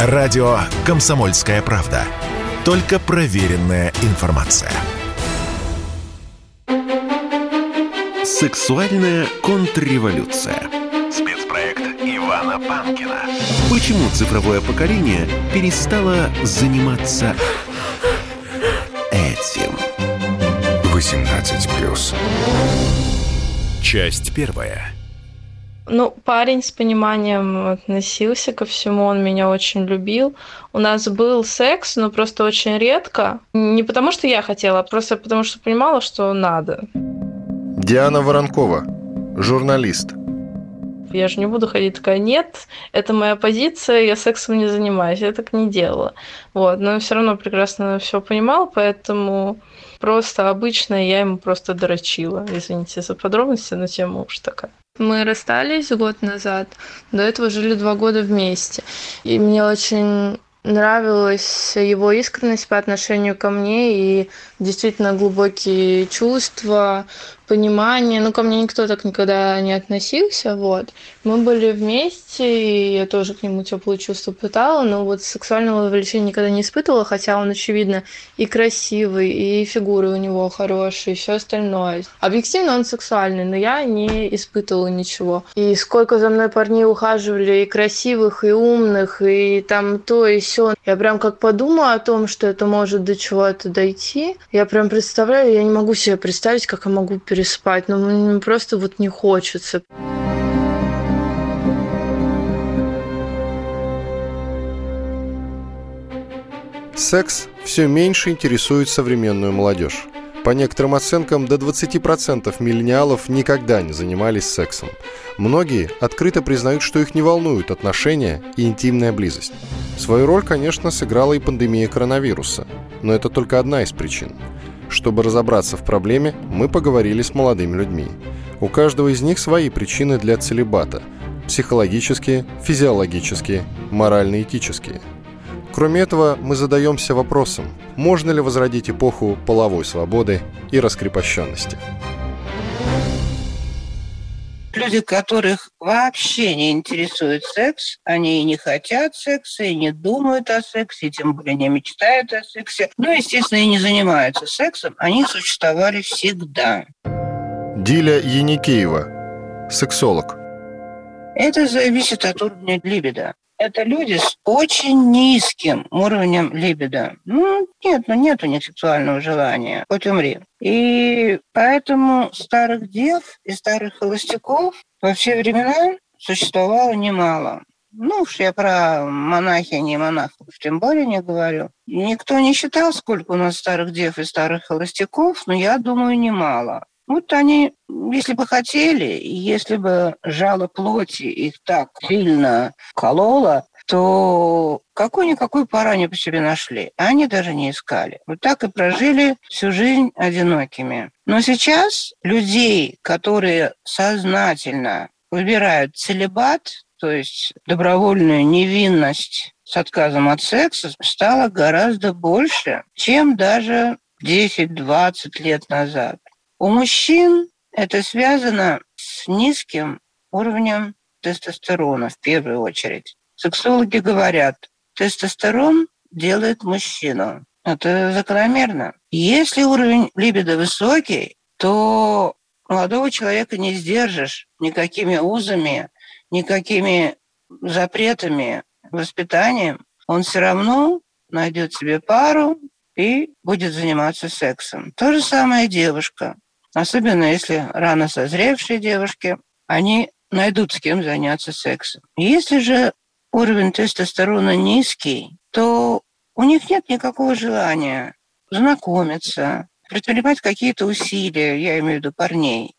Радио «Комсомольская правда». Только проверенная информация. Сексуальная контрреволюция. Спецпроект Ивана Панкина. Почему цифровое поколение перестало заниматься этим? 18+. Часть первая. Ну, парень с пониманием относился ко всему, он меня очень любил. У нас был секс, но просто очень редко. Не потому, что я хотела, а просто потому, что понимала, что надо. Диана Воронкова, журналист. Я же не буду ходить такая, нет, это моя позиция, я сексом не занимаюсь, я так не делала. Вот, но все равно прекрасно все понимал, поэтому просто обычно я ему просто дрочила. Извините за подробности, но тема уж такая. Мы расстались год назад, до этого жили два года вместе. И мне очень нравилась его искренность по отношению ко мне и действительно глубокие чувства, понимание. Ну, ко мне никто так никогда не относился, вот. Мы были вместе, и я тоже к нему теплые чувства пытала, но вот сексуального влечения никогда не испытывала, хотя он, очевидно, и красивый, и фигуры у него хорошие, и все остальное. Объективно он сексуальный, но я не испытывала ничего. И сколько за мной парней ухаживали, и красивых, и умных, и там то, и все. Я прям как подумала о том, что это может до чего-то дойти, я прям представляю, я не могу себе представить, как я могу переспать, но мне просто вот не хочется. Секс все меньше интересует современную молодежь. По некоторым оценкам, до 20% миллениалов никогда не занимались сексом. Многие открыто признают, что их не волнуют отношения и интимная близость. Свою роль, конечно, сыграла и пандемия коронавируса, но это только одна из причин – чтобы разобраться в проблеме, мы поговорили с молодыми людьми. У каждого из них свои причины для целебата – психологические, физиологические, морально-этические. Кроме этого, мы задаемся вопросом, можно ли возродить эпоху половой свободы и раскрепощенности люди, которых вообще не интересует секс, они и не хотят секса, и не думают о сексе, и тем более не мечтают о сексе, ну, естественно, и не занимаются сексом, они существовали всегда. Диля Яникеева, сексолог. Это зависит от уровня либидо это люди с очень низким уровнем либидо. Ну, нет, ну нет у них сексуального желания, хоть умри. И поэтому старых дев и старых холостяков во все времена существовало немало. Ну уж я про монахини и монахов тем более не говорю. Никто не считал, сколько у нас старых дев и старых холостяков, но я думаю, немало. Вот они, если бы хотели, если бы жало плоти их так сильно кололо, то какой-никакой пары они по себе нашли. Они даже не искали. Вот так и прожили всю жизнь одинокими. Но сейчас людей, которые сознательно выбирают целебат, то есть добровольную невинность с отказом от секса, стало гораздо больше, чем даже 10-20 лет назад. У мужчин это связано с низким уровнем тестостерона в первую очередь. Сексологи говорят, тестостерон делает мужчину. Это закономерно. Если уровень либидо высокий, то молодого человека не сдержишь никакими узами, никакими запретами, воспитанием. Он все равно найдет себе пару и будет заниматься сексом. То же самое девушка. Особенно если рано созревшие девушки, они найдут с кем заняться сексом. Если же уровень тестостерона низкий, то у них нет никакого желания знакомиться, предпринимать какие-то усилия, я имею в виду парней,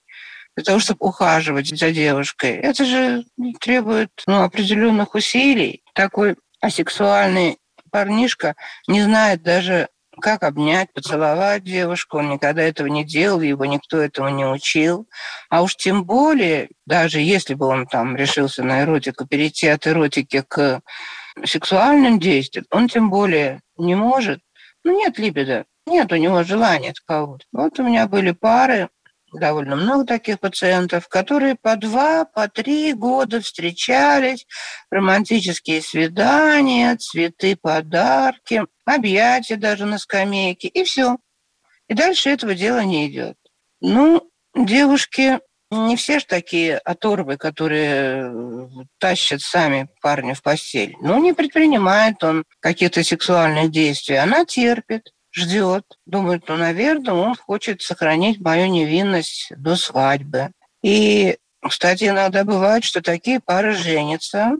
для того, чтобы ухаживать за девушкой. Это же требует ну, определенных усилий. Такой асексуальный парнишка не знает даже как обнять, поцеловать девушку. Он никогда этого не делал, его никто этому не учил. А уж тем более, даже если бы он там решился на эротику, перейти от эротики к сексуальным действиям, он тем более не может. Ну, нет либидо, нет у него желания такового. Вот у меня были пары, довольно много таких пациентов, которые по два, по три года встречались, романтические свидания, цветы, подарки, объятия даже на скамейке, и все. И дальше этого дела не идет. Ну, девушки не все же такие оторвы, которые э, тащат сами парня в постель. Ну, не предпринимает он каких-то сексуальных действий. Она терпит, ждет. Думает, ну, наверное, он хочет сохранить мою невинность до свадьбы. И, кстати, иногда бывает, что такие пары женятся.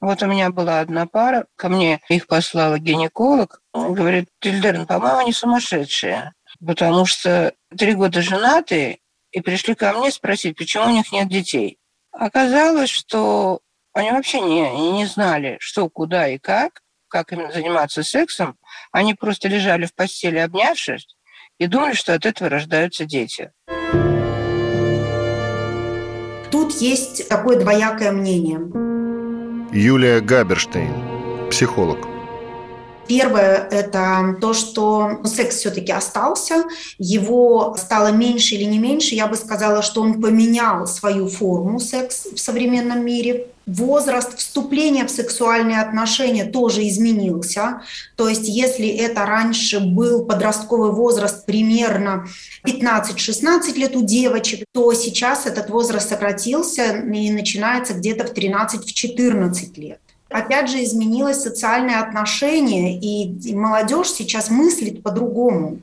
Вот у меня была одна пара, ко мне их послала гинеколог. Он говорит, Тильдерн, по-моему, они сумасшедшие. Потому что три года женатые, и пришли ко мне спросить, почему у них нет детей. Оказалось, что они вообще не, не знали, что, куда и как, как именно заниматься сексом. Они просто лежали в постели, обнявшись, и думали, что от этого рождаются дети. Тут есть такое двоякое мнение. Юлия Габерштейн, психолог. Первое – это то, что секс все-таки остался, его стало меньше или не меньше. Я бы сказала, что он поменял свою форму секс в современном мире. Возраст вступления в сексуальные отношения тоже изменился. То есть если это раньше был подростковый возраст примерно 15-16 лет у девочек, то сейчас этот возраст сократился и начинается где-то в 13-14 лет опять же, изменилось социальное отношение, и молодежь сейчас мыслит по-другому.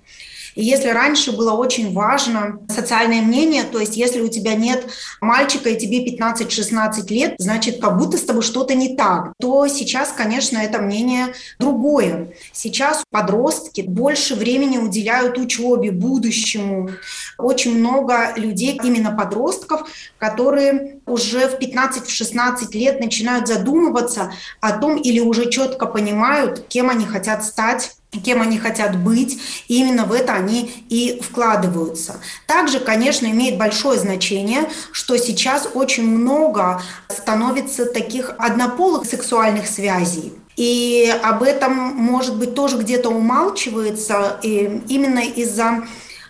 И если раньше было очень важно социальное мнение, то есть если у тебя нет мальчика и тебе 15-16 лет, значит, как будто с тобой что-то не так, то сейчас, конечно, это мнение другое. Сейчас подростки больше времени уделяют учебе, будущему. Очень много людей, именно подростков, которые уже в 15-16 лет начинают задумываться о том или уже четко понимают, кем они хотят стать кем они хотят быть, и именно в это они и вкладываются. Также, конечно, имеет большое значение, что сейчас очень много становится таких однополых сексуальных связей. И об этом, может быть, тоже где-то умалчивается именно из-за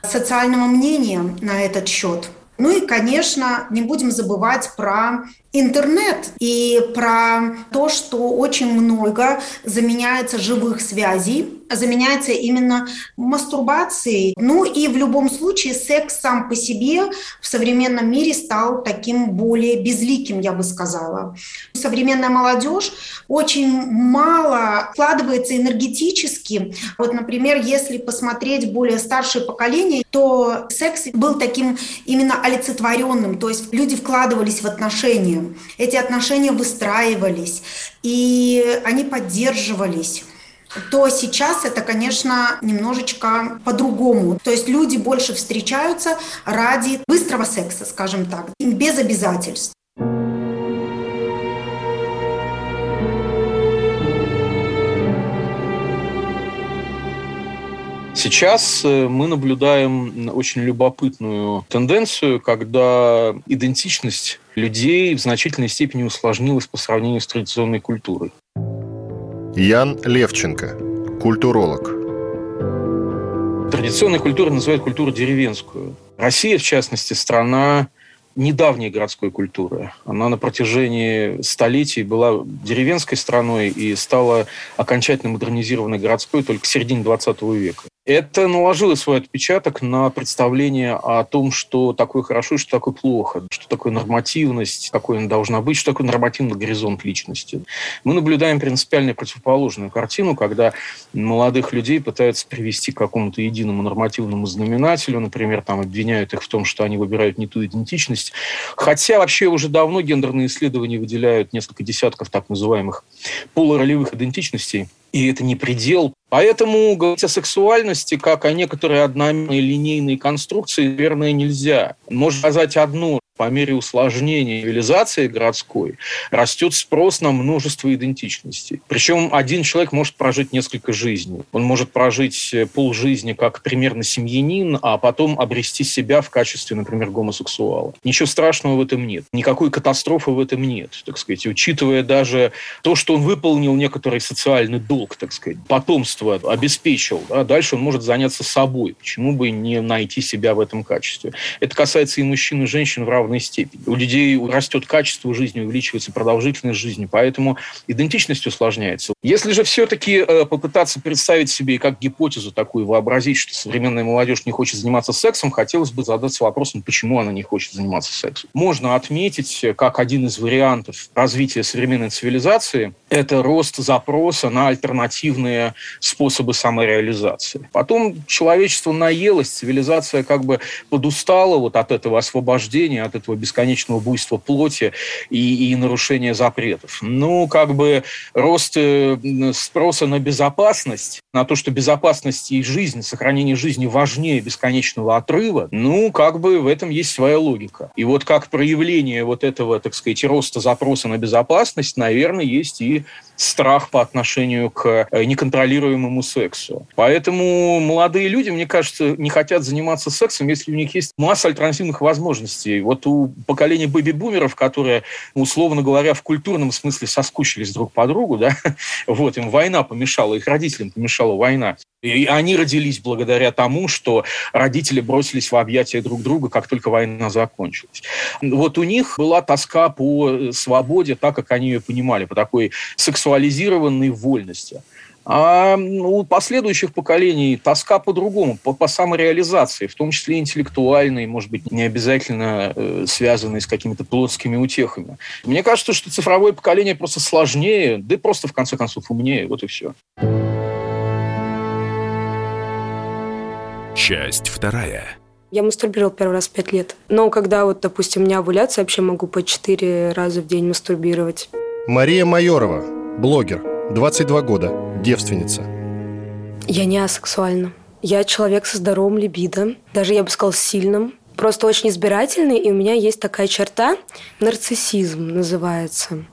социального мнения на этот счет. Ну и, конечно, не будем забывать про интернет и про то, что очень много заменяется живых связей, заменяется именно мастурбацией. Ну и в любом случае секс сам по себе в современном мире стал таким более безликим, я бы сказала. Современная молодежь очень мало вкладывается энергетически. Вот, например, если посмотреть более старшее поколение, то секс был таким именно олицетворенным, то есть люди вкладывались в отношения эти отношения выстраивались, и они поддерживались то сейчас это, конечно, немножечко по-другому. То есть люди больше встречаются ради быстрого секса, скажем так, без обязательств. Сейчас э, мы наблюдаем очень любопытную тенденцию, когда идентичность людей в значительной степени усложнилась по сравнению с традиционной культурой. Ян Левченко, культуролог. Традиционной культурой называют культуру деревенскую. Россия, в частности, страна недавней городской культуры. Она на протяжении столетий была деревенской страной и стала окончательно модернизированной городской только в середине 20 века. Это наложило свой отпечаток на представление о том, что такое хорошо и что такое плохо, что такое нормативность, какой она должна быть, что такое нормативный горизонт личности. Мы наблюдаем принципиально противоположную картину, когда молодых людей пытаются привести к какому-то единому нормативному знаменателю, например, там обвиняют их в том, что они выбирают не ту идентичность. Хотя вообще уже давно гендерные исследования выделяют несколько десятков так называемых полуролевых идентичностей, и это не предел. Поэтому говорить о сексуальности как о некоторой одноименной линейной конструкции, наверное, нельзя. Можно сказать одно. По мере усложнения цивилизации городской растет спрос на множество идентичностей. Причем один человек может прожить несколько жизней. Он может прожить э, полжизни как примерно семьянин, а потом обрести себя в качестве, например, гомосексуала. Ничего страшного в этом нет. Никакой катастрофы в этом нет, так сказать. Учитывая даже то, что он выполнил некоторый социальный долг, так сказать, потомство обеспечил, да, дальше он может заняться собой. Почему бы не найти себя в этом качестве? Это касается и мужчин, и женщин в равной степени. У людей растет качество жизни, увеличивается продолжительность жизни, поэтому идентичность усложняется. Если же все-таки э, попытаться представить себе как гипотезу такую, вообразить, что современная молодежь не хочет заниматься сексом, хотелось бы задаться вопросом, почему она не хочет заниматься сексом. Можно отметить, как один из вариантов развития современной цивилизации, это рост запроса на альтернативные способы самореализации. Потом человечество наелось, цивилизация как бы подустала вот от этого освобождения, от этого бесконечного буйства плоти и, и нарушения запретов. Ну, как бы рост э, спроса на безопасность, на то, что безопасность и жизнь, сохранение жизни важнее бесконечного отрыва, ну, как бы в этом есть своя логика. И вот как проявление вот этого, так сказать, роста запроса на безопасность, наверное, есть и страх по отношению к э, неконтролируемому сексу. Поэтому молодые люди, мне кажется, не хотят заниматься сексом, если у них есть масса альтернативных возможностей. Вот у поколения бэби-бумеров, которые, условно говоря, в культурном смысле соскучились друг по другу, да, вот им война помешала, их родителям помешала война. И они родились благодаря тому, что родители бросились в объятия друг друга, как только война закончилась. Вот у них была тоска по свободе, так как они ее понимали, по такой сексуализированной вольности. А у последующих поколений тоска по-другому, по, по самореализации, в том числе интеллектуальной, может быть, не обязательно э, связанной с какими-то плотскими утехами. Мне кажется, что цифровое поколение просто сложнее, да и просто, в конце концов, умнее. Вот и все. Часть вторая. Я мастурбировал первый раз в пять лет. Но когда вот, допустим, у меня овуляция, вообще могу по четыре раза в день мастурбировать. Мария Майорова, блогер, 22 года, девственница. Я не асексуальна. Я человек со здоровым либидо, даже, я бы сказала, сильным. Просто очень избирательный, и у меня есть такая черта, нарциссизм называется.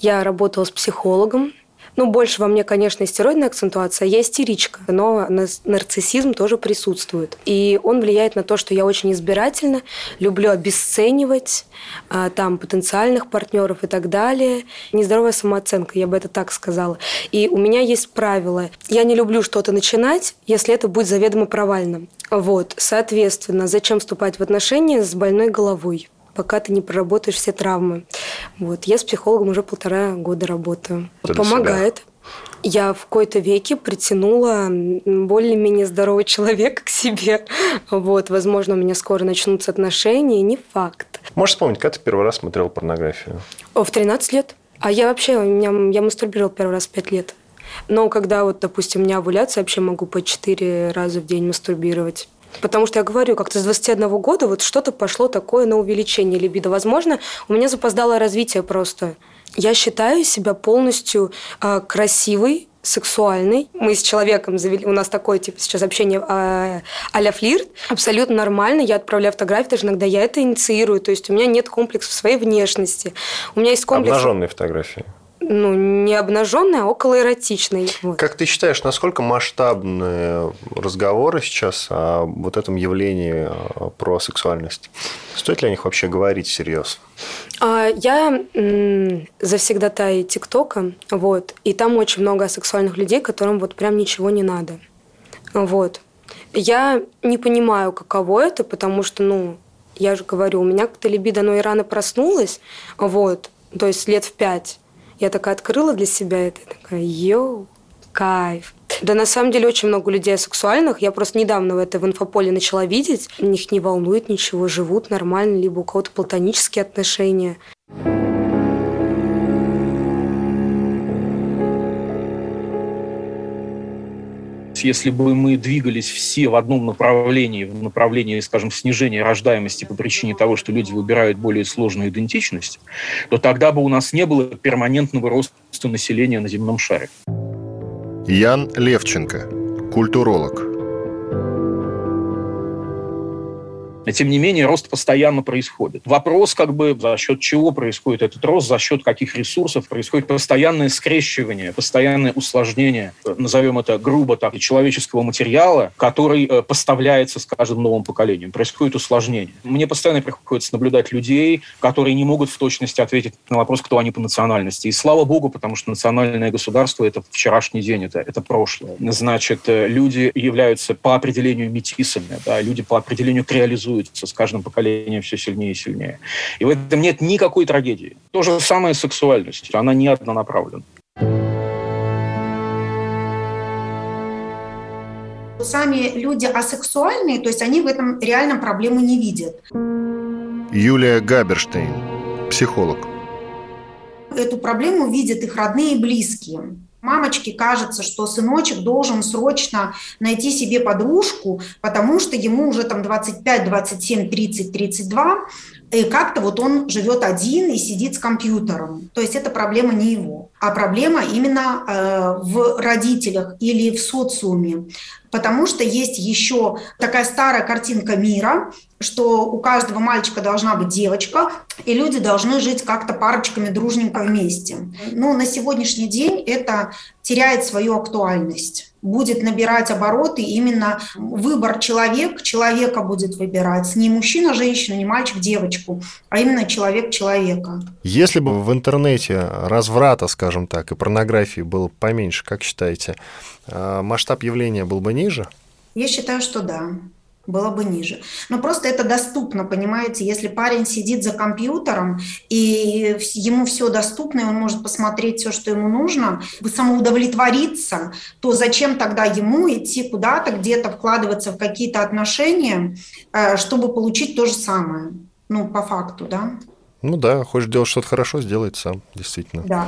Я работала с психологом, ну, больше во мне, конечно, стероидная акцентуация. Я истеричка, но нарциссизм тоже присутствует. И он влияет на то, что я очень избирательна, люблю обесценивать а, там потенциальных партнеров и так далее. Нездоровая самооценка, я бы это так сказала. И у меня есть правило. Я не люблю что-то начинать, если это будет заведомо провальным. Вот, соответственно, зачем вступать в отношения с больной головой? Пока ты не проработаешь все травмы. Вот. Я с психологом уже полтора года работаю. Это Помогает. Себя. Я в какой-то веке притянула более-менее здорового человека к себе. Вот, возможно, у меня скоро начнутся отношения, не факт. Можешь вспомнить, когда ты первый раз смотрел порнографию? О, в 13 лет. А я вообще, у меня, я мастурбировал первый раз в 5 лет. Но когда вот, допустим, у меня овуляция, вообще могу по 4 раза в день мастурбировать. Потому что я говорю, как-то с 21 года вот что-то пошло такое на увеличение либидо. Возможно, у меня запоздало развитие просто. Я считаю себя полностью э, красивой, сексуальный. Мы с человеком завели, у нас такое типа сейчас общение э, а-ля флирт. Абсолютно нормально. Я отправляю фотографии, даже иногда я это инициирую. То есть у меня нет комплексов своей внешности. У меня есть комплекс... Обнаженные фотографии ну, не обнаженный, а около эротичный. Вот. Как ты считаешь, насколько масштабные разговоры сейчас о вот этом явлении а, про сексуальность? Стоит ли о них вообще говорить всерьез? А, я завсегдатай ТикТока, вот, и там очень много сексуальных людей, которым вот прям ничего не надо. Вот. Я не понимаю, каково это, потому что, ну, я же говорю, у меня как-то либидо, оно и рано проснулось, вот, то есть лет в пять. Я такая открыла для себя это, такая, йоу, кайф. Да на самом деле очень много людей сексуальных. Я просто недавно это в инфополе начала видеть. Них не волнует ничего, живут нормально, либо у кого-то платонические отношения. Если бы мы двигались все в одном направлении, в направлении, скажем, снижения рождаемости по причине того, что люди выбирают более сложную идентичность, то тогда бы у нас не было перманентного роста населения на земном шаре. Ян Левченко, культуролог. Тем не менее, рост постоянно происходит. Вопрос, как бы, за счет чего происходит этот рост, за счет каких ресурсов происходит постоянное скрещивание, постоянное усложнение, назовем это грубо так, человеческого материала, который э, поставляется с каждым новым поколением. Происходит усложнение. Мне постоянно приходится наблюдать людей, которые не могут в точности ответить на вопрос, кто они по национальности. И слава богу, потому что национальное государство – это вчерашний день, это, это прошлое. Значит, э, люди являются по определению метисами, да, люди по определению реализуются с каждым поколением все сильнее и сильнее. И в этом нет никакой трагедии. То же самое с сексуальностью. Она не однонаправлена. Сами люди асексуальные, то есть они в этом реально проблемы не видят. Юлия Габерштейн, психолог. Эту проблему видят их родные и близкие. Мамочке кажется, что сыночек должен срочно найти себе подружку, потому что ему уже там 25, 27, 30, 32, и как-то вот он живет один и сидит с компьютером. То есть это проблема не его, а проблема именно э, в родителях или в социуме. Потому что есть еще такая старая картинка мира, что у каждого мальчика должна быть девочка, и люди должны жить как-то парочками дружненько вместе. Но на сегодняшний день это теряет свою актуальность будет набирать обороты именно выбор человек, человека будет выбирать. Не мужчина, женщина, не мальчик, девочку, а именно человек человека. Если бы в интернете разврата, скажем так, и порнографии было поменьше, как считаете, а, масштаб явления был бы ниже? Я считаю, что да было бы ниже. Но просто это доступно, понимаете, если парень сидит за компьютером, и ему все доступно, и он может посмотреть все, что ему нужно, самоудовлетвориться, то зачем тогда ему идти куда-то, где-то вкладываться в какие-то отношения, э, чтобы получить то же самое? Ну, по факту, да? Ну да, хочешь делать что-то хорошо, сделай сам, действительно. Да.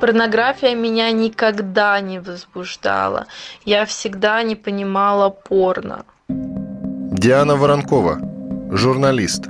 Порнография меня никогда не возбуждала. Я всегда не понимала порно. Диана Воронкова, журналист.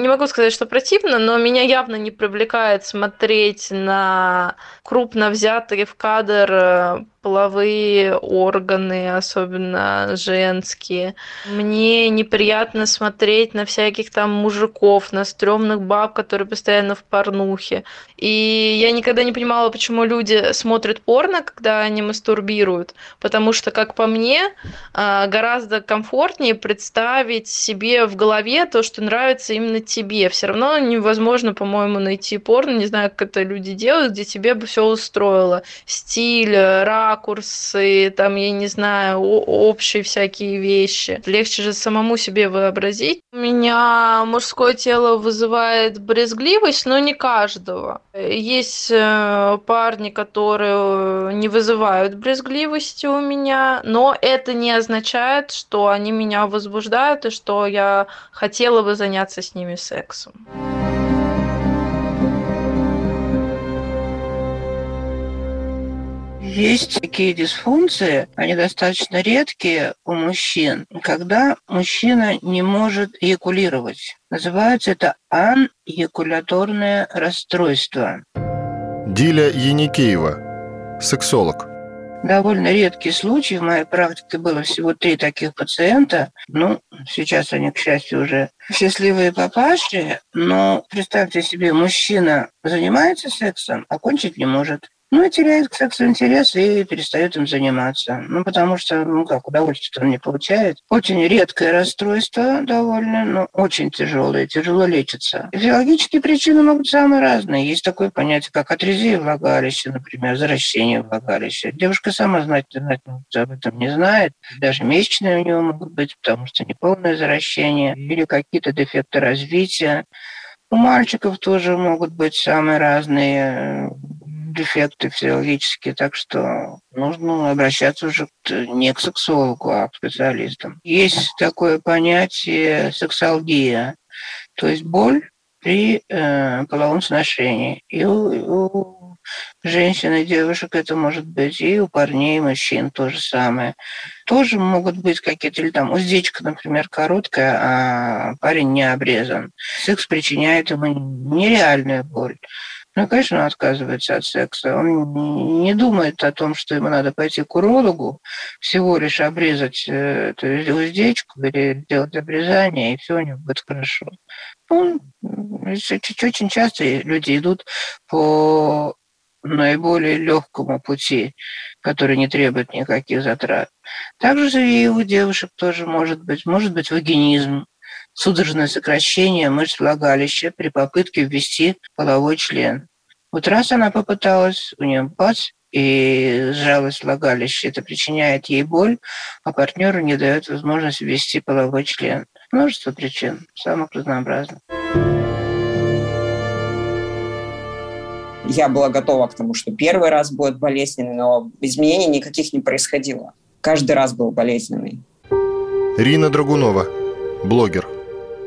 Не могу сказать, что противно, но меня явно не привлекает смотреть на крупно взятые в кадр э, половые органы, особенно женские. Мне неприятно смотреть на всяких там мужиков, на стрёмных баб, которые постоянно в порнухе. И я никогда не понимала, почему люди смотрят порно, когда они мастурбируют. Потому что, как по мне, а, гораздо комфортнее представить себе в голове то, что нравится именно тебе. Все равно невозможно, по-моему, найти порно, не знаю, как это люди делают, где тебе бы все устроило. Стиль, рак, ракурсы, там, я не знаю, общие всякие вещи. Легче же самому себе вообразить. У меня мужское тело вызывает брезгливость, но не каждого. Есть э, парни, которые не вызывают брезгливости у меня, но это не означает, что они меня возбуждают и что я хотела бы заняться с ними сексом. Есть такие дисфункции, они достаточно редкие у мужчин, когда мужчина не может эякулировать. Называется это анэякуляторное расстройство. Диля Яникеева, сексолог. Довольно редкий случай. В моей практике было всего три таких пациента. Ну, сейчас они, к счастью, уже счастливые папаши. Но представьте себе, мужчина занимается сексом, а кончить не может. Ну, и теряет к сексу интерес и перестает им заниматься. Ну, потому что, ну как, удовольствие он не получает. Очень редкое расстройство довольно, но очень тяжелое, тяжело лечится. Физиологические причины могут быть самые разные. Есть такое понятие, как атрезия влагалища, например, заращение влагалища. Девушка сама знать, знать об этом не знает. Даже месячные у нее могут быть, потому что неполное заращение или какие-то дефекты развития. У мальчиков тоже могут быть самые разные дефекты физиологические, так что нужно обращаться уже не к сексологу, а к специалистам. Есть такое понятие сексалгия, то есть боль при э, половом сношении. И у, у женщин и девушек это может быть, и у парней, и мужчин то же самое. Тоже могут быть какие-то, или там уздечка, например, короткая, а парень не обрезан. Секс причиняет ему нереальную боль. Ну, конечно, он отказывается от секса. Он не думает о том, что ему надо пойти к урологу, всего лишь обрезать э, эту уздечку или сделать обрезание, и все у него будет хорошо. Он, очень часто люди идут по наиболее легкому пути, который не требует никаких затрат. Также и у девушек тоже может быть. Может быть вагинизм, судорожное сокращение мышц влагалища при попытке ввести половой член. Вот раз она попыталась, у нее бац, и сжалось влагалище. Это причиняет ей боль, а партнеру не дает возможность ввести половой член. Множество причин, самых разнообразных. Я была готова к тому, что первый раз будет болезненный, но изменений никаких не происходило. Каждый раз был болезненный. Рина Драгунова, блогер.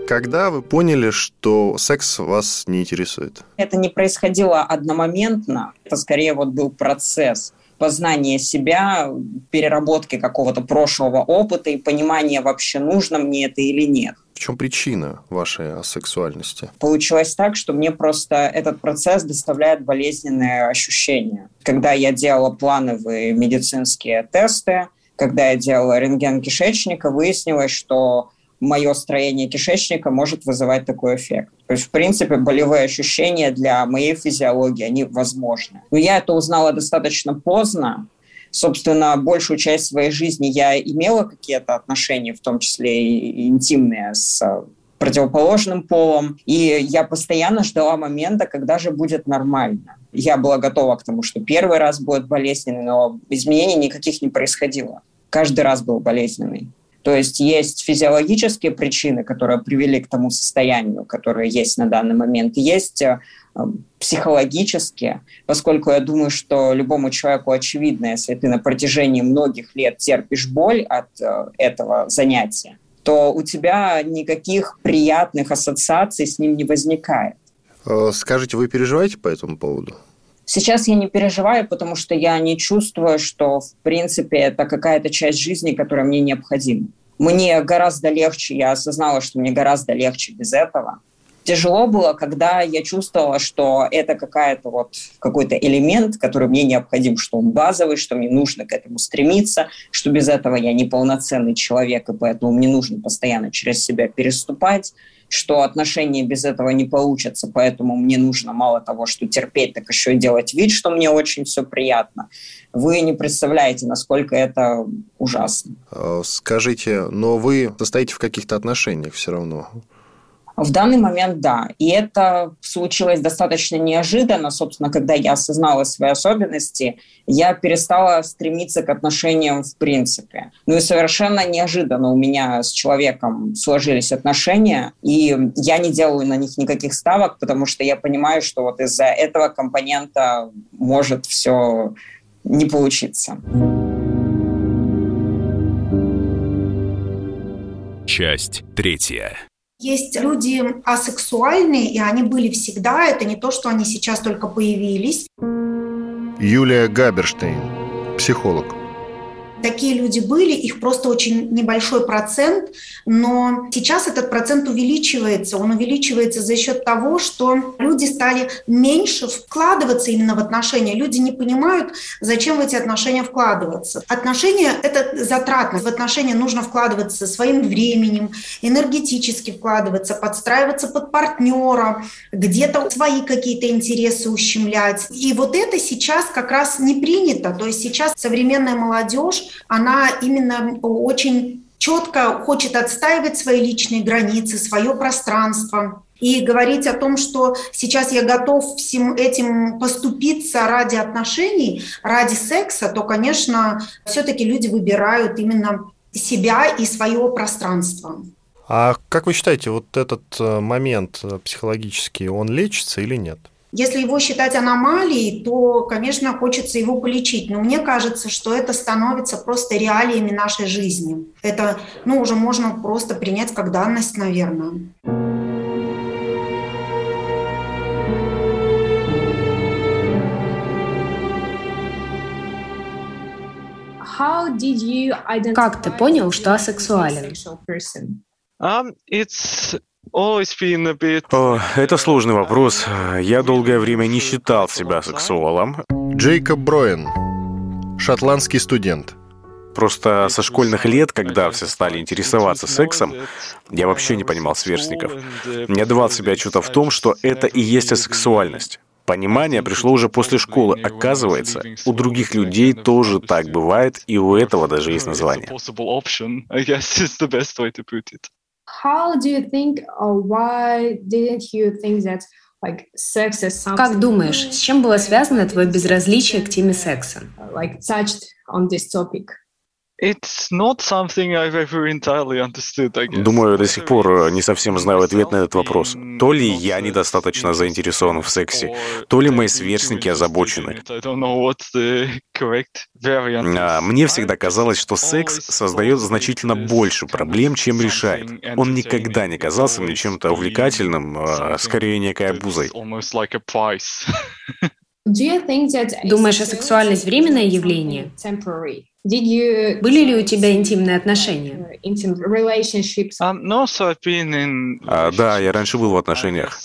Когда вы поняли, что секс вас не интересует? Это не происходило одномоментно. Это скорее вот был процесс познания себя, переработки какого-то прошлого опыта и понимания вообще нужно мне это или нет. В чем причина вашей асексуальности? Получилось так, что мне просто этот процесс доставляет болезненные ощущения. Когда я делала плановые медицинские тесты, когда я делала рентген кишечника, выяснилось, что мое строение кишечника может вызывать такой эффект. То есть, в принципе, болевые ощущения для моей физиологии, они возможны. Но я это узнала достаточно поздно. Собственно, большую часть своей жизни я имела какие-то отношения, в том числе и интимные, с противоположным полом. И я постоянно ждала момента, когда же будет нормально. Я была готова к тому, что первый раз будет болезненный, но изменений никаких не происходило. Каждый раз был болезненный. То есть есть физиологические причины, которые привели к тому состоянию, которое есть на данный момент. Есть э, психологические, поскольку я думаю, что любому человеку очевидно, если ты на протяжении многих лет терпишь боль от э, этого занятия, то у тебя никаких приятных ассоциаций с ним не возникает. Э, скажите, вы переживаете по этому поводу? Сейчас я не переживаю, потому что я не чувствую, что, в принципе, это какая-то часть жизни, которая мне необходима. Мне гораздо легче, я осознала, что мне гораздо легче без этого. Тяжело было, когда я чувствовала, что это какая-то вот какой-то элемент, который мне необходим, что он базовый, что мне нужно к этому стремиться, что без этого я неполноценный человек, и поэтому мне нужно постоянно через себя переступать что отношения без этого не получатся, поэтому мне нужно мало того, что терпеть, так еще и делать вид, что мне очень все приятно. Вы не представляете, насколько это ужасно. Э, скажите, но вы состоите в каких-то отношениях все равно? В данный момент да. И это случилось достаточно неожиданно. Собственно, когда я осознала свои особенности, я перестала стремиться к отношениям в принципе. Ну и совершенно неожиданно у меня с человеком сложились отношения, и я не делаю на них никаких ставок, потому что я понимаю, что вот из-за этого компонента может все не получиться. Часть третья. Есть люди асексуальные, и они были всегда. Это не то, что они сейчас только появились. Юлия Габерштейн, психолог такие люди были, их просто очень небольшой процент, но сейчас этот процент увеличивается. Он увеличивается за счет того, что люди стали меньше вкладываться именно в отношения. Люди не понимают, зачем в эти отношения вкладываться. Отношения – это затратно. В отношения нужно вкладываться своим временем, энергетически вкладываться, подстраиваться под партнера, где-то свои какие-то интересы ущемлять. И вот это сейчас как раз не принято. То есть сейчас современная молодежь она именно очень четко хочет отстаивать свои личные границы, свое пространство. И говорить о том, что сейчас я готов всем этим поступиться ради отношений, ради секса, то, конечно, все-таки люди выбирают именно себя и свое пространство. А как вы считаете, вот этот э, момент э, психологический, он лечится или нет? Если его считать аномалией, то, конечно, хочется его полечить. Но мне кажется, что это становится просто реалиями нашей жизни. Это ну, уже можно просто принять как данность, наверное. Как ты понял, что асексуален? О, это сложный вопрос. Я долгое время не считал себя сексуалом. Джейкоб Броен, шотландский студент. Просто со школьных лет, когда все стали интересоваться сексом, я вообще не понимал сверстников. Не отдавал себе отчета в том, что это и есть асексуальность. Понимание пришло уже после школы. Оказывается, у других людей тоже так бывает, и у этого даже есть название. Как думаешь, с чем было связано твое безразличие к теме секса? Думаю, до сих пор э, не совсем знаю ответ на этот вопрос. То ли я недостаточно заинтересован в сексе, то ли мои сверстники озабочены. А мне всегда казалось, что секс создает значительно больше проблем, чем решает. Он никогда не казался мне чем-то увлекательным, а скорее некой обузой. Думаешь, а сексуальность временное явление? Были ли у тебя интимные отношения? Um, а, да, я раньше был в отношениях.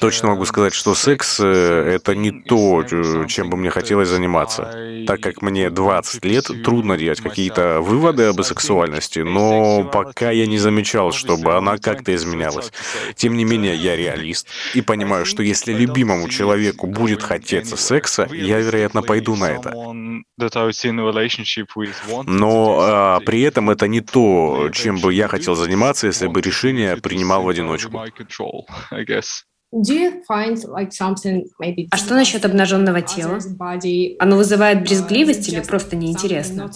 Точно могу сказать, что секс э, — это не то, чем бы мне хотелось заниматься. Так как мне 20 лет, трудно делать какие-то выводы об сексуальности, но пока я не замечал, чтобы она как-то изменялась. Тем не менее, я реалист и понимаю, что если любимому человеку будет хотеться секса, я, вероятно, пойду на это. Но а, при этом это не то, чем бы я хотел заниматься, если бы решение принимал в одиночку. А что насчет обнаженного тела? Оно вызывает брезгливость или просто неинтересно?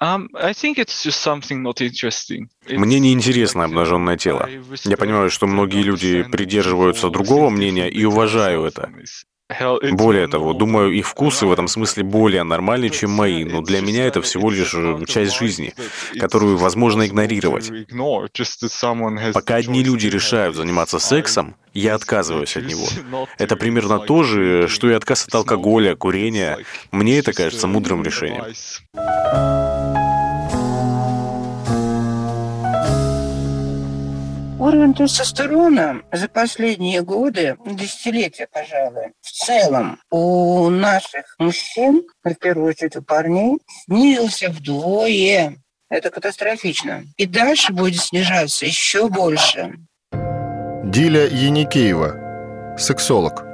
Um, Мне не интересно обнаженное тело. Я понимаю, что многие люди придерживаются другого мнения и уважаю это. Более того, думаю, их вкусы в этом смысле более нормальны, чем мои, но для меня это всего лишь э, часть жизни, которую возможно игнорировать. Пока одни люди решают заниматься сексом, я отказываюсь от него. Это примерно то же, что и отказ от алкоголя, курения. Мне это кажется мудрым решением. Уровень тестостерона за последние годы, десятилетия, пожалуй, в целом у наших мужчин, в первую очередь у парней, снизился вдвое. Это катастрофично. И дальше будет снижаться еще больше. Диля Яникеева, сексолог.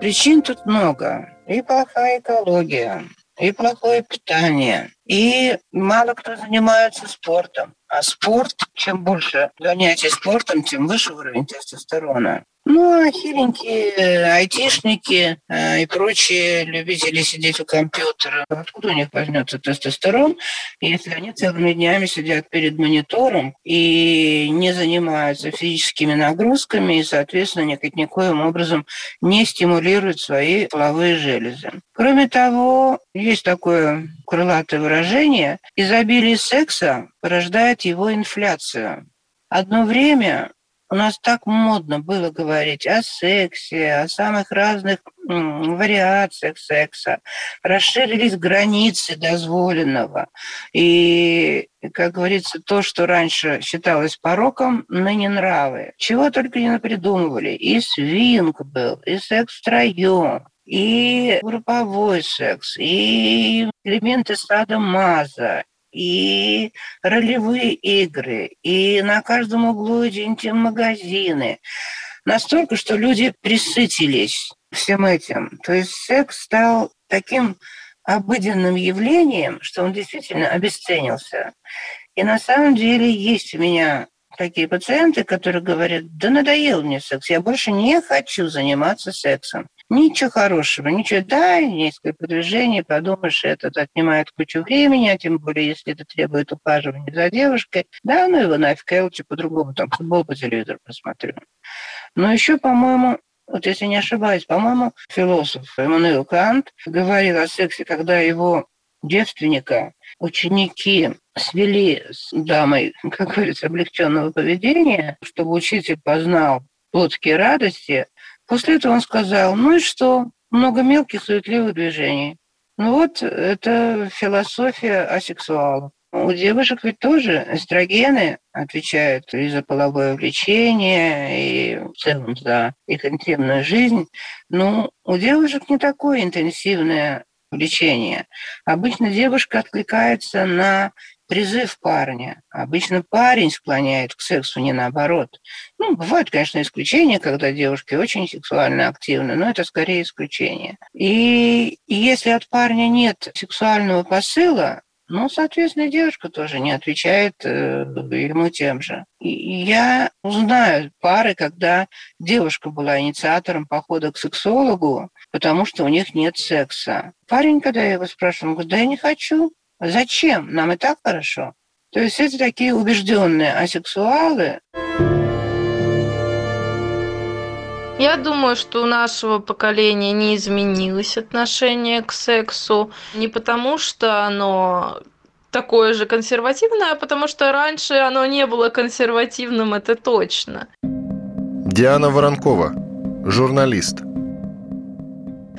Причин тут много. И плохая экология, и плохое питание, и мало кто занимается спортом. А спорт, чем больше занятий спортом, тем выше уровень тестостерона. Ну, а хиленькие айтишники э, и прочие любители сидеть у компьютера, откуда у них возьмется тестостерон, если они целыми днями сидят перед монитором и не занимаются физическими нагрузками и, соответственно, никаким образом не стимулируют свои половые железы. Кроме того, есть такое крылатое выражение «изобилие секса порождает его инфляцию». Одно время у нас так модно было говорить о сексе, о самых разных вариациях секса. Расширились границы дозволенного. И, как говорится, то, что раньше считалось пороком, ныне нравы. Чего только не напридумывали. И свинг был, и секс втроем, и групповой секс, и элементы стада Маза, и ролевые игры, и на каждом углу интим-магазины. Настолько, что люди присытились всем этим. То есть секс стал таким обыденным явлением, что он действительно обесценился. И на самом деле есть у меня такие пациенты, которые говорят, да надоел мне секс, я больше не хочу заниматься сексом. Ничего хорошего, ничего. Да, несколько движений, подумаешь, это отнимает кучу времени, а тем более, если это требует ухаживания за девушкой. Да, ну его нафиг, я лучше по-другому там футбол по телевизору посмотрю. Но еще, по-моему, вот если не ошибаюсь, по-моему, философ Эммануил Кант говорил о сексе, когда его девственника ученики свели с дамой, как говорится, облегченного поведения, чтобы учитель познал плотские радости, После этого он сказал, ну и что, много мелких суетливых движений. Ну вот, это философия асексуалов. У девушек ведь тоже эстрогены отвечают и за половое влечение, и в целом за их интимную жизнь. Но у девушек не такое интенсивное влечение. Обычно девушка откликается на призыв парня. Обычно парень склоняет к сексу, не наоборот. Ну, бывают, конечно, исключения, когда девушки очень сексуально активны, но это скорее исключение. И если от парня нет сексуального посыла, ну, соответственно, девушка тоже не отвечает э, ему тем же. И я знаю пары, когда девушка была инициатором похода к сексологу, потому что у них нет секса. Парень, когда я его спрашиваю, он говорит, да я не хочу. Зачем? Нам и так хорошо. То есть это такие убежденные асексуалы. Я думаю, что у нашего поколения не изменилось отношение к сексу не потому, что оно такое же консервативное, а потому что раньше оно не было консервативным, это точно. Диана Воронкова, журналист.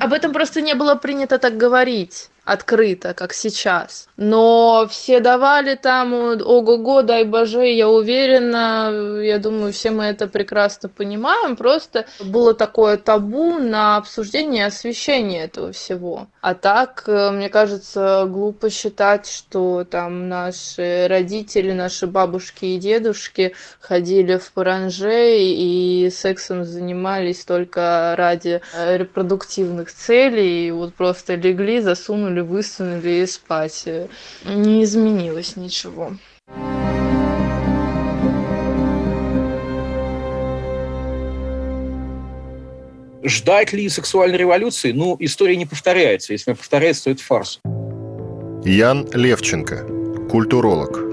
Об этом просто не было принято так говорить открыто, как сейчас. Но все давали там ого-го, дай боже, я уверена, я думаю, все мы это прекрасно понимаем. Просто было такое табу на обсуждение и освещение этого всего. А так, э, мне кажется, глупо считать, что там наши родители, наши бабушки и дедушки ходили в паранже и сексом занимались только ради э, репродуктивных целей. И вот просто легли, засунули высунули, высунули и спать. Не изменилось ничего. Ждать ли сексуальной революции? Ну, история не повторяется. Если она повторяется, то это фарс. Ян Левченко, культуролог.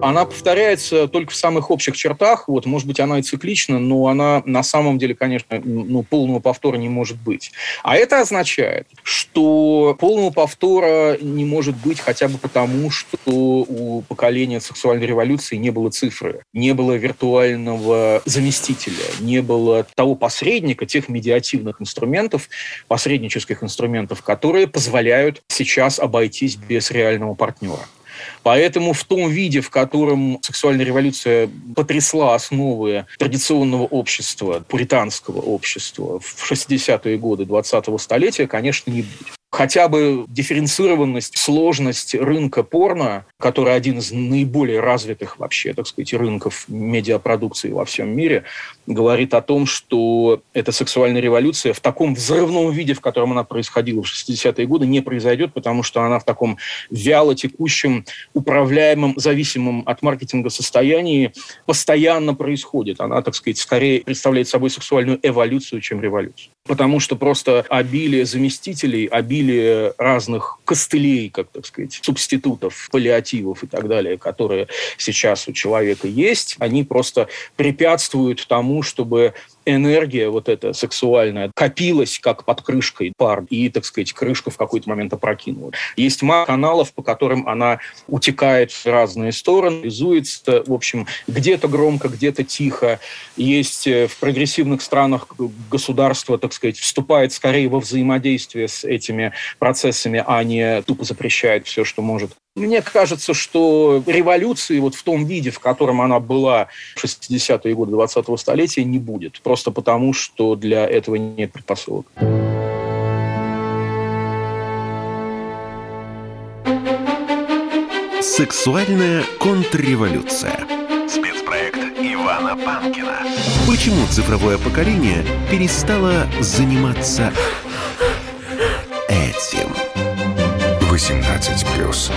Она повторяется только в самых общих чертах. Вот, может быть, она и циклична, но она на самом деле, конечно, ну, полного повтора не может быть. А это означает, что полного повтора не может быть хотя бы потому, что у поколения сексуальной революции не было цифры, не было виртуального заместителя, не было того посредника, тех медиативных инструментов, посреднических инструментов, которые позволяют сейчас обойтись без реального партнера. Поэтому в том виде, в котором сексуальная революция потрясла основы традиционного общества, пуританского общества в 60-е годы 20-го столетия, конечно, не будет хотя бы дифференцированность, сложность рынка порно, который один из наиболее развитых вообще, так сказать, рынков медиапродукции во всем мире, говорит о том, что эта сексуальная революция в таком взрывном виде, в котором она происходила в 60-е годы, не произойдет, потому что она в таком вяло текущем, управляемом, зависимом от маркетинга состоянии постоянно происходит. Она, так сказать, скорее представляет собой сексуальную эволюцию, чем революцию. Потому что просто обилие заместителей, обилие обилие разных костылей, как так сказать, субститутов, паллиативов и так далее, которые сейчас у человека есть, они просто препятствуют тому, чтобы энергия вот эта сексуальная копилась как под крышкой пар, и, так сказать, крышка в какой-то момент опрокинула. Есть масса каналов, по которым она утекает в разные стороны, реализуется, в общем, где-то громко, где-то тихо. Есть э, в прогрессивных странах государство, так сказать, вступает скорее во взаимодействие с этими процессами, а не тупо запрещает все, что может. Мне кажется, что революции вот в том виде, в котором она была в 60-е годы 20-го столетия, не будет. Просто потому, что для этого нет предпосылок. Сексуальная контрреволюция. Спецпроект Ивана Панкина. Почему цифровое поколение перестало заниматься этим? 18 плюс.